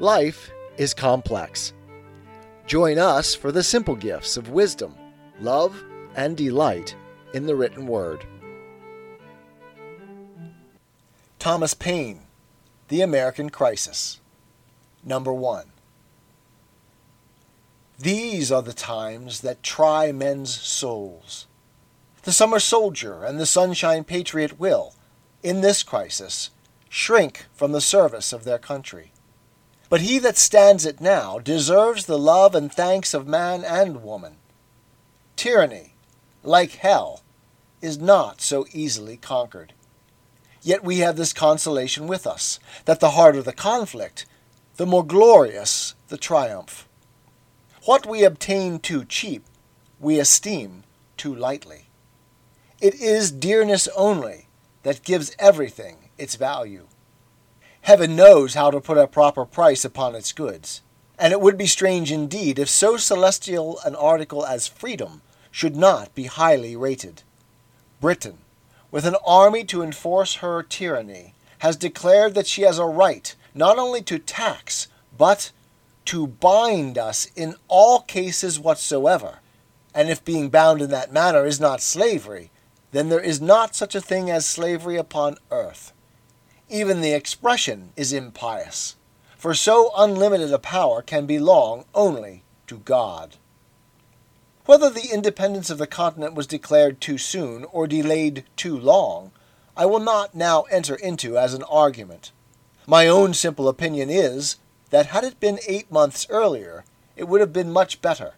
Life is complex. Join us for the simple gifts of wisdom, love, and delight in the written word. Thomas Paine, The American Crisis. Number 1. These are the times that try men's souls. The summer soldier and the sunshine patriot will, in this crisis, shrink from the service of their country. But he that stands it now deserves the love and thanks of man and woman. Tyranny, like hell, is not so easily conquered. Yet we have this consolation with us, that the harder the conflict, the more glorious the triumph. What we obtain too cheap, we esteem too lightly. It is dearness only that gives everything its value. Heaven knows how to put a proper price upon its goods, and it would be strange indeed if so celestial an article as freedom should not be highly rated. Britain, with an army to enforce her tyranny, has declared that she has a right not only to tax, but to bind us in all cases whatsoever. And if being bound in that manner is not slavery, then there is not such a thing as slavery upon earth. Even the expression is impious, for so unlimited a power can belong only to God. Whether the independence of the continent was declared too soon or delayed too long, I will not now enter into as an argument. My own simple opinion is that had it been eight months earlier, it would have been much better.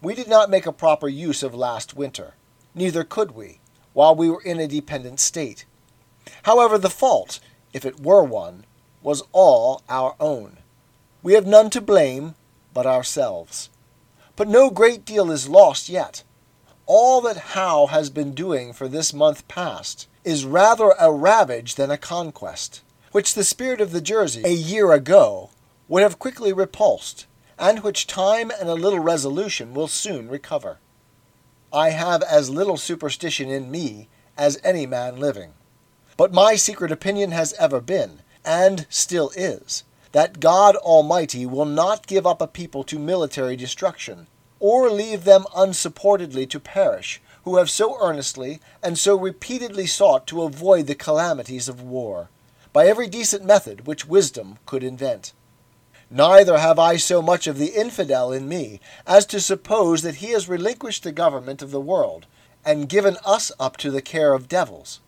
We did not make a proper use of last winter, neither could we, while we were in a dependent state. However, the fault, if it were one, was all our own. We have none to blame but ourselves. But no great deal is lost yet. All that Howe has been doing for this month past is rather a ravage than a conquest, which the spirit of the Jersey a year ago would have quickly repulsed, and which time and a little resolution will soon recover. I have as little superstition in me as any man living. But my secret opinion has ever been, and still is, that God Almighty will not give up a people to military destruction, or leave them unsupportedly to perish, who have so earnestly and so repeatedly sought to avoid the calamities of war, by every decent method which wisdom could invent. Neither have I so much of the infidel in me as to suppose that he has relinquished the government of the world, and given us up to the care of devils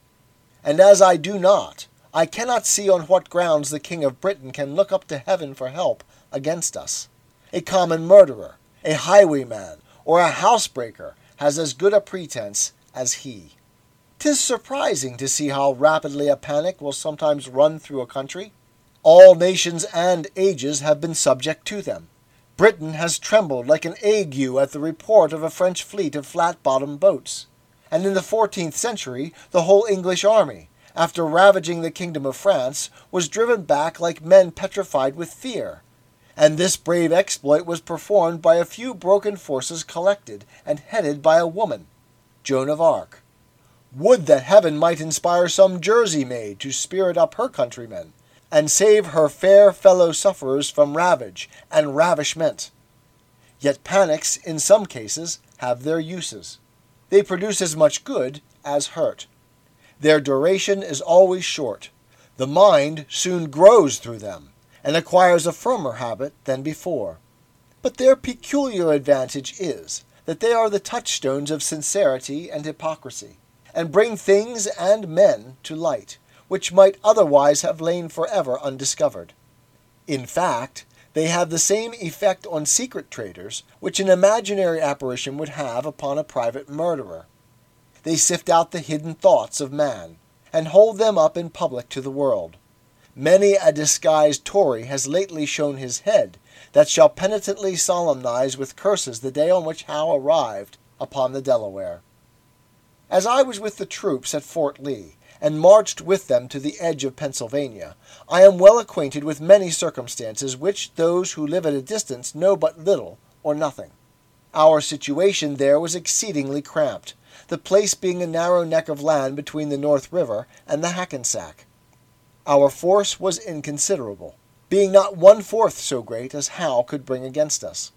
and as I do not, I cannot see on what grounds the King of Britain can look up to heaven for help against us. A common murderer, a highwayman, or a housebreaker has as good a pretence as he. Tis surprising to see how rapidly a panic will sometimes run through a country. All nations and ages have been subject to them. Britain has trembled like an ague at the report of a French fleet of flat bottomed boats and in the fourteenth century the whole English army, after ravaging the kingdom of France, was driven back like men petrified with fear. And this brave exploit was performed by a few broken forces collected and headed by a woman, Joan of Arc. Would that heaven might inspire some Jersey maid to spirit up her countrymen, and save her fair fellow sufferers from ravage and ravishment. Yet panics, in some cases, have their uses they produce as much good as hurt. Their duration is always short. The mind soon grows through them, and acquires a firmer habit than before. But their peculiar advantage is that they are the touchstones of sincerity and hypocrisy, and bring things and men to light, which might otherwise have lain forever undiscovered. In fact, they have the same effect on secret traders which an imaginary apparition would have upon a private murderer. They sift out the hidden thoughts of man, and hold them up in public to the world. Many a disguised Tory has lately shown his head, that shall penitently solemnize with curses the day on which Howe arrived upon the Delaware. As I was with the troops at Fort Lee, and marched with them to the edge of Pennsylvania, I am well acquainted with many circumstances which those who live at a distance know but little or nothing. Our situation there was exceedingly cramped, the place being a narrow neck of land between the North River and the Hackensack. Our force was inconsiderable. being not one fourth so great as Howe could bring against us.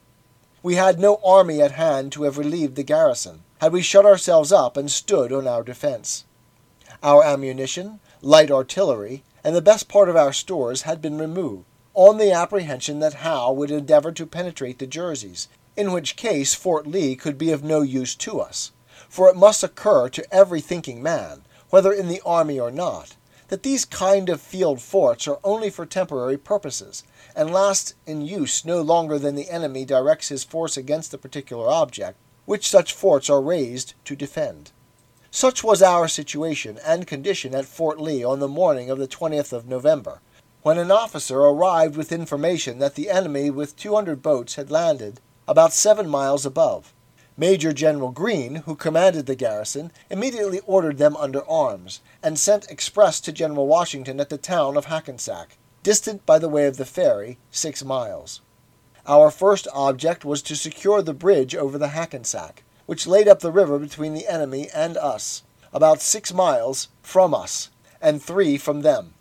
We had no army at hand to have relieved the garrison, had we shut ourselves up and stood on our defense. Our ammunition, light artillery, and the best part of our stores had been removed, on the apprehension that Howe would endeavor to penetrate the Jerseys, in which case Fort Lee could be of no use to us, for it must occur to every thinking man, whether in the army or not, that these kind of field forts are only for temporary purposes, and last in use no longer than the enemy directs his force against the particular object, which such forts are raised to defend. Such was our situation and condition at Fort Lee on the morning of the 20th of November, when an officer arrived with information that the enemy with 200 boats had landed about seven miles above. Major General Greene, who commanded the garrison, immediately ordered them under arms, and sent express to General Washington at the town of Hackensack, distant by the way of the ferry six miles. Our first object was to secure the bridge over the Hackensack, which laid up the river between the enemy and us, about six miles from us, and three from them.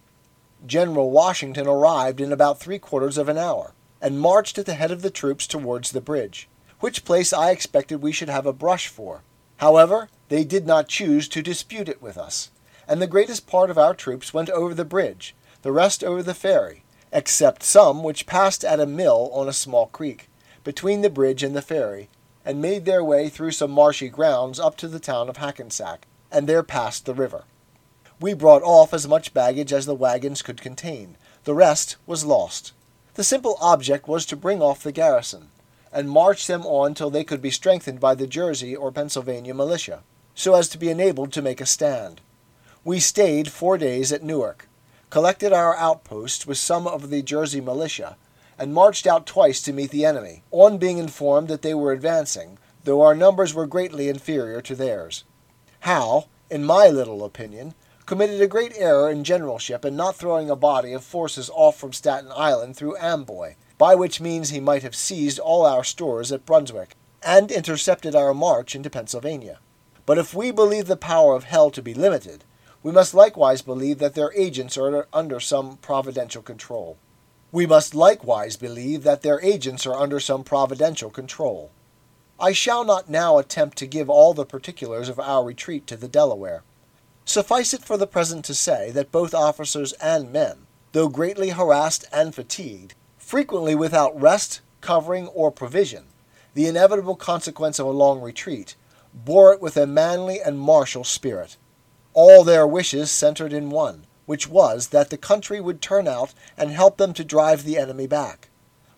General Washington arrived in about three quarters of an hour, and marched at the head of the troops towards the bridge which place I expected we should have a brush for. However, they did not choose to dispute it with us, and the greatest part of our troops went over the bridge, the rest over the ferry, except some which passed at a mill on a small creek, between the bridge and the ferry, and made their way through some marshy grounds up to the town of Hackensack, and there passed the river. We brought off as much baggage as the wagons could contain. The rest was lost. The simple object was to bring off the garrison, and march them on till they could be strengthened by the Jersey or Pennsylvania militia, so as to be enabled to make a stand. We stayed four days at Newark, collected our outposts with some of the Jersey militia, and marched out twice to meet the enemy, on being informed that they were advancing, though our numbers were greatly inferior to theirs. Howe, in my little opinion, committed a great error in generalship in not throwing a body of forces off from Staten Island through Amboy, by which means he might have seized all our stores at Brunswick, and intercepted our march into Pennsylvania. But if we believe the power of hell to be limited, we must likewise believe that their agents are under some providential control. We must likewise believe that their agents are under some providential control. I shall not now attempt to give all the particulars of our retreat to the Delaware. Suffice it for the present to say that both officers and men, though greatly harassed and fatigued, frequently without rest, covering, or provision, the inevitable consequence of a long retreat, bore it with a manly and martial spirit. All their wishes centered in one, which was that the country would turn out and help them to drive the enemy back.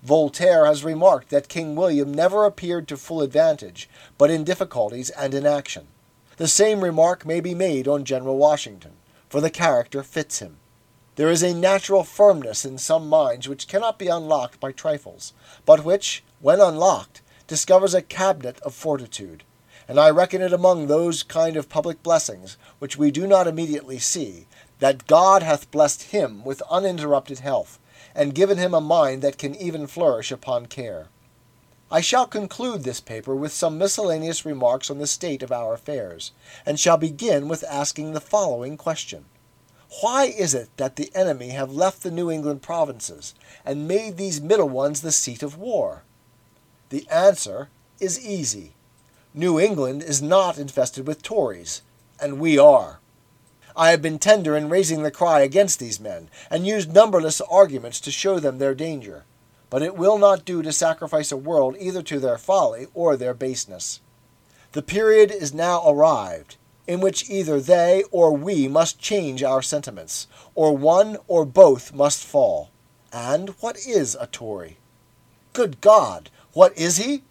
Voltaire has remarked that King William never appeared to full advantage, but in difficulties and in action. The same remark may be made on General Washington, for the character fits him. There is a natural firmness in some minds which cannot be unlocked by trifles, but which, when unlocked, discovers a cabinet of fortitude. And I reckon it among those kind of public blessings which we do not immediately see, that God hath blessed him with uninterrupted health, and given him a mind that can even flourish upon care. I shall conclude this paper with some miscellaneous remarks on the state of our affairs, and shall begin with asking the following question. Why is it that the enemy have left the New England provinces and made these middle ones the seat of war? The answer is easy. New England is not infested with Tories, and we are. I have been tender in raising the cry against these men, and used numberless arguments to show them their danger. But it will not do to sacrifice a world either to their folly or their baseness. The period is now arrived in which either they or we must change our sentiments, or one or both must fall. And what is a Tory? Good God, what is he?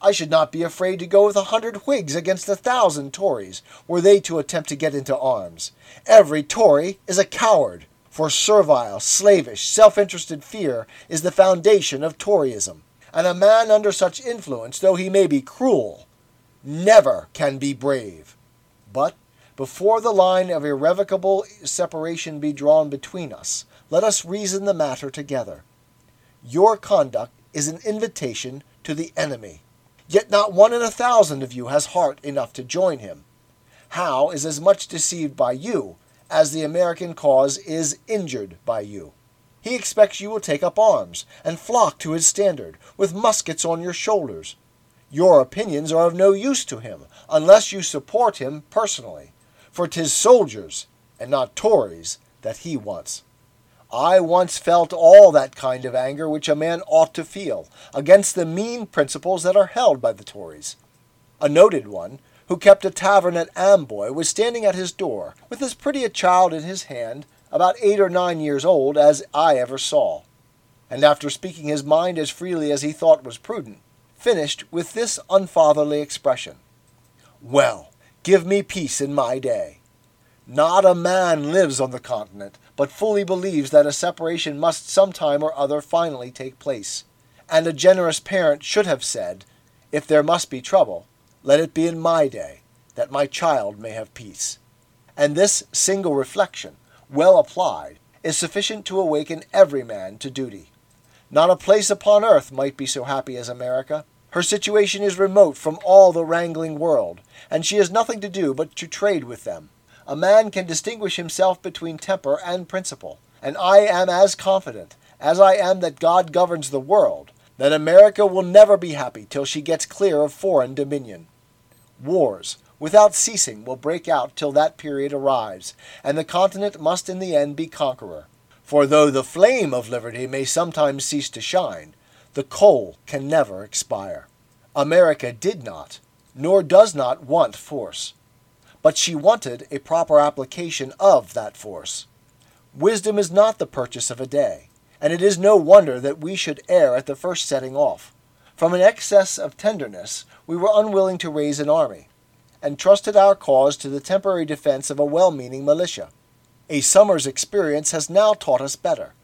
I should not be afraid to go with a hundred Whigs against a thousand Tories, were they to attempt to get into arms. Every Tory is a coward, for servile, slavish, self interested fear is the foundation of Toryism, and a man under such influence, though he may be cruel, never can be brave. But before the line of irrevocable separation be drawn between us, let us reason the matter together. Your conduct is an invitation to the enemy. Yet not one in a thousand of you has heart enough to join him. Howe is as much deceived by you as the American cause is injured by you. He expects you will take up arms, and flock to his standard, with muskets on your shoulders. Your opinions are of no use to him, unless you support him personally, for 'tis soldiers, and not Tories, that he wants. I once felt all that kind of anger which a man ought to feel, against the mean principles that are held by the Tories. A noted one, who kept a tavern at Amboy, was standing at his door, with as pretty a child in his hand, about eight or nine years old, as I ever saw, and after speaking his mind as freely as he thought was prudent, finished with this unfatherly expression Well, give me peace in my day. Not a man lives on the continent but fully believes that a separation must some time or other finally take place, and a generous parent should have said, If there must be trouble, let it be in my day, that my child may have peace. And this single reflection, well applied, is sufficient to awaken every man to duty. Not a place upon earth might be so happy as America. Her situation is remote from all the wrangling world, and she has nothing to do but to trade with them. A man can distinguish himself between temper and principle, and I am as confident as I am that God governs the world, that America will never be happy till she gets clear of foreign dominion. Wars, without ceasing, will break out till that period arrives, and the continent must in the end be conqueror. For though the flame of liberty may sometimes cease to shine, the coal can never expire. America did not, nor does not want force, but she wanted a proper application of that force. Wisdom is not the purchase of a day, and it is no wonder that we should err at the first setting off. From an excess of tenderness, we were unwilling to raise an army, and trusted our cause to the temporary defense of a well meaning militia. A summer's experience has now taught us better.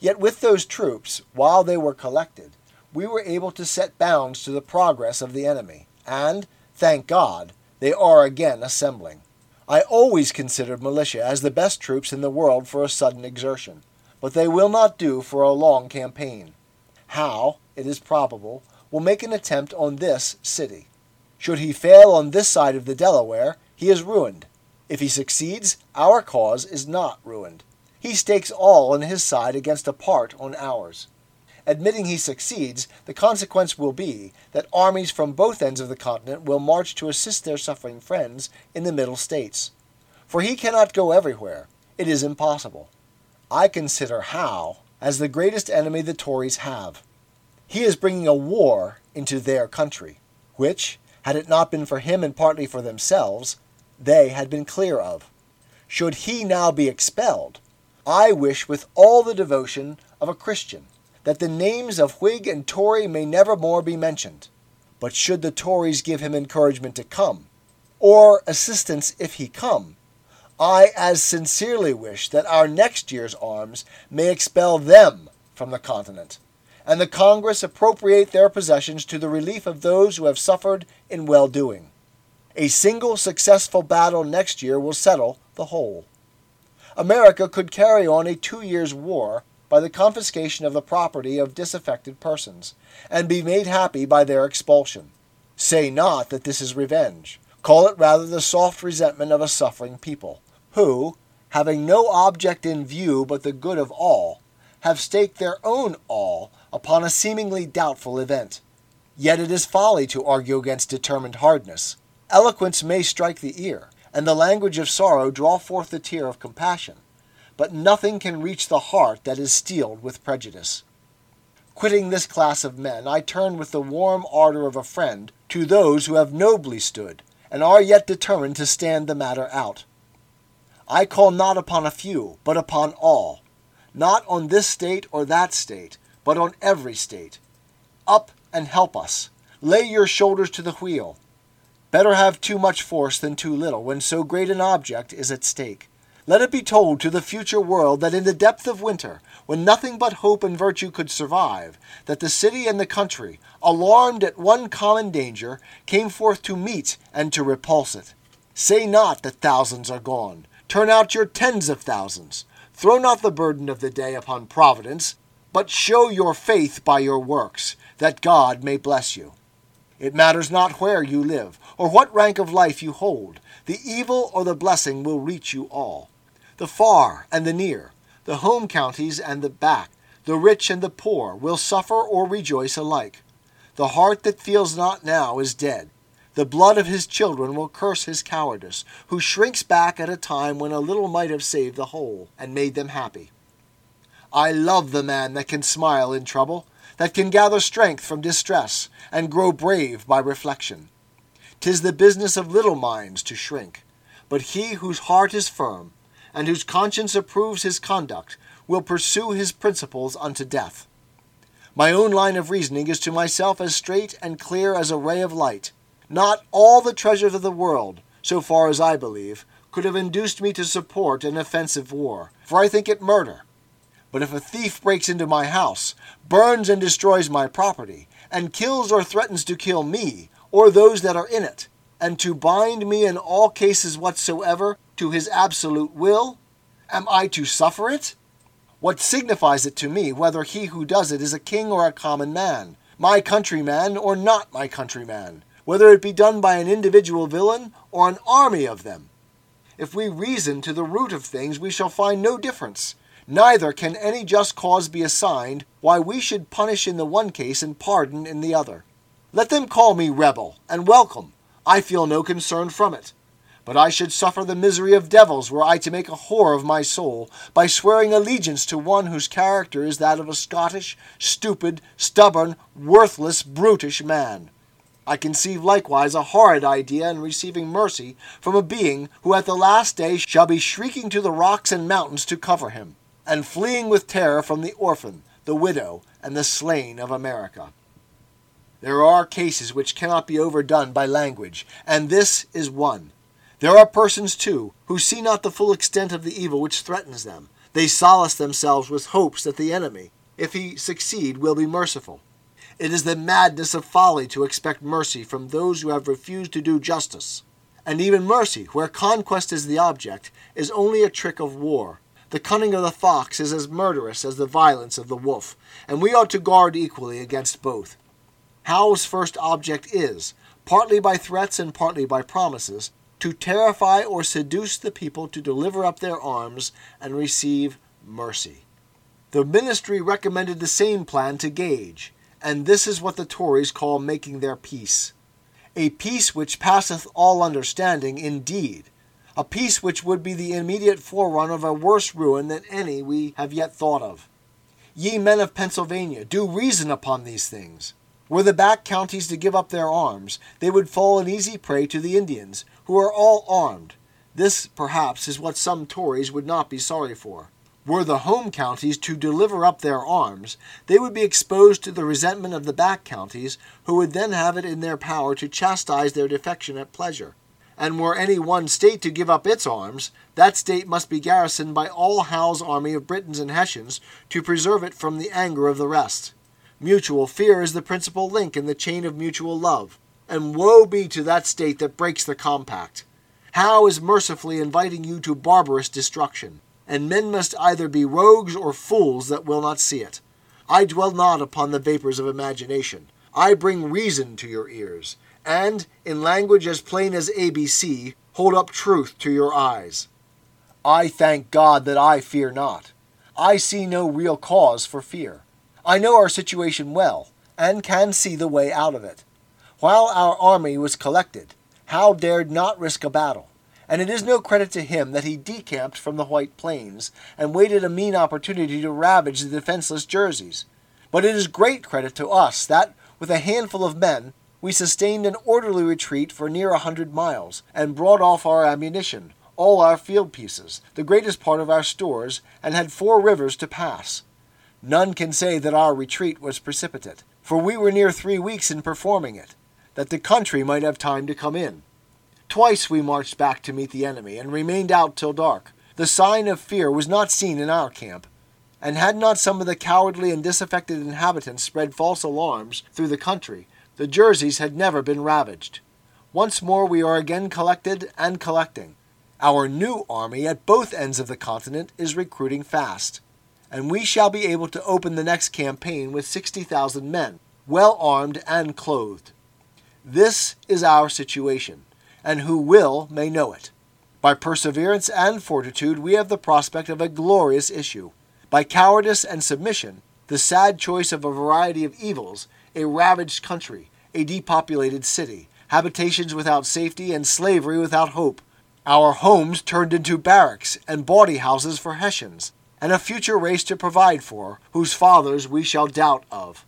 Yet with those troops, while they were collected, we were able to set bounds to the progress of the enemy, and, thank God, they are again assembling. I always considered militia as the best troops in the world for a sudden exertion, but they will not do for a long campaign. Howe, it is probable, will make an attempt on this city. Should he fail on this side of the Delaware, he is ruined. If he succeeds, our cause is not ruined. He stakes all on his side against a part on ours. Admitting he succeeds, the consequence will be that armies from both ends of the continent will march to assist their suffering friends in the Middle States. For he cannot go everywhere. It is impossible. I consider Howe as the greatest enemy the Tories have. He is bringing a war into their country, which, had it not been for him and partly for themselves, they had been clear of. Should he now be expelled, I wish with all the devotion of a Christian that the names of Whig and Tory may never more be mentioned. But should the Tories give him encouragement to come, or assistance if he come, I as sincerely wish that our next year's arms may expel them from the continent and the Congress appropriate their possessions to the relief of those who have suffered in well doing. A single successful battle next year will settle the whole. America could carry on a two years' war by the confiscation of the property of disaffected persons, and be made happy by their expulsion. Say not that this is revenge. Call it rather the soft resentment of a suffering people, who, having no object in view but the good of all, have staked their own all upon a seemingly doubtful event. Yet it is folly to argue against determined hardness. Eloquence may strike the ear, and the language of sorrow draw forth the tear of compassion, but nothing can reach the heart that is steeled with prejudice. Quitting this class of men, I turn with the warm ardor of a friend to those who have nobly stood, and are yet determined to stand the matter out. I call not upon a few, but upon all, not on this state or that state, but on every state. Up and help us. Lay your shoulders to the wheel. Better have too much force than too little when so great an object is at stake. Let it be told to the future world that in the depth of winter, when nothing but hope and virtue could survive, that the city and the country, alarmed at one common danger, came forth to meet and to repulse it. Say not that thousands are gone. Turn out your tens of thousands. Throw not the burden of the day upon Providence, but show your faith by your works, that God may bless you. It matters not where you live, or what rank of life you hold, the evil or the blessing will reach you all. The far and the near, The home counties and the back, the rich and the poor, will suffer or rejoice alike. The heart that feels not now is dead. The blood of his children will curse his cowardice, who shrinks back at a time when a little might have saved the whole and made them happy. I love the man that can smile in trouble, that can gather strength from distress, and grow brave by reflection. 'Tis the business of little minds to shrink, but he whose heart is firm, and whose conscience approves his conduct, will pursue his principles unto death. My own line of reasoning is to myself as straight and clear as a ray of light. Not all the treasures of the world, so far as I believe, could have induced me to support an offensive war, for I think it murder. But if a thief breaks into my house, burns and destroys my property, and kills or threatens to kill me, or those that are in it, and to bind me in all cases whatsoever to his absolute will, am I to suffer it? What signifies it to me whether he who does it is a king or a common man, my countryman or not my countryman, whether it be done by an individual villain or an army of them? If we reason to the root of things, we shall find no difference. Neither can any just cause be assigned why we should punish in the one case and pardon in the other. Let them call me rebel, and welcome. I feel no concern from it. But I should suffer the misery of devils were I to make a whore of my soul by swearing allegiance to one whose character is that of a Scottish, stupid, stubborn, worthless, brutish man. I conceive likewise a horrid idea in receiving mercy from a being who at the last day shall be shrieking to the rocks and mountains to cover him, and fleeing with terror from the orphan, the widow, and the slain of America. There are cases which cannot be overdone by language, and this is one. There are persons, too, who see not the full extent of the evil which threatens them. They solace themselves with hopes that the enemy, if he succeed, will be merciful. It is the madness of folly to expect mercy from those who have refused to do justice. And even mercy, where conquest is the object, is only a trick of war. The cunning of the fox is as murderous as the violence of the wolf, and we ought to guard equally against both. Howe's first object is, partly by threats and partly by promises, to terrify or seduce the people to deliver up their arms and receive mercy. The ministry recommended the same plan to Gage, and this is what the Tories call making their peace. A peace which passeth all understanding, indeed, a peace which would be the immediate forerunner of a worse ruin than any we have yet thought of. Ye men of Pennsylvania, do reason upon these things. Were the back counties to give up their arms, they would fall an easy prey to the Indians, who are all armed. This, perhaps, is what some Tories would not be sorry for. Were the home counties to deliver up their arms, they would be exposed to the resentment of the back counties, who would then have it in their power to chastise their defection at pleasure. And were any one state to give up its arms, that state must be garrisoned by all Howe's army of Britons and Hessians to preserve it from the anger of the rest. Mutual fear is the principal link in the chain of mutual love, and woe be to that state that breaks the compact. Howe is mercifully inviting you to barbarous destruction, and men must either be rogues or fools that will not see it. I dwell not upon the vapors of imagination. I bring reason to your ears, and, in language as plain as ABC, hold up truth to your eyes. I thank God that I fear not. I see no real cause for fear. I know our situation well, and can see the way out of it. While our army was collected, Howe dared not risk a battle, and it is no credit to him that he decamped from the White Plains and waited a mean opportunity to ravage the defenseless Jerseys. But it is great credit to us that, with a handful of men, we sustained an orderly retreat for near a hundred miles, and brought off our ammunition, all our field pieces, the greatest part of our stores, and had four rivers to pass. None can say that our retreat was precipitate, for we were near three weeks in performing it, that the country might have time to come in. Twice we marched back to meet the enemy, and remained out till dark. The sign of fear was not seen in our camp, and had not some of the cowardly and disaffected inhabitants spread false alarms through the country, the Jerseys had never been ravaged. Once more we are again collected and collecting. Our new army at both ends of the continent is recruiting fast and we shall be able to open the next campaign with 60,000 men, well armed and clothed. This is our situation, and who will may know it. By perseverance and fortitude, we have the prospect of a glorious issue. By cowardice and submission, the sad choice of a variety of evils, a ravaged country, a depopulated city, habitations without safety, and slavery without hope, our homes turned into barracks and bawdy houses for Hessians, and a future race to provide for, whose fathers we shall doubt of.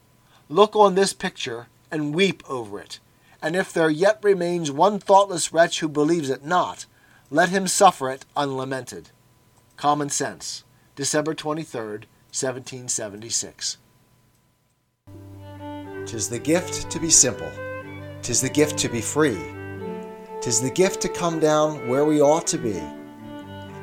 Look on this picture and weep over it, and if there yet remains one thoughtless wretch who believes it not, let him suffer it unlamented. Common Sense, December 23rd, 1776. Tis the gift to be simple, tis the gift to be free, tis the gift to come down where we ought to be.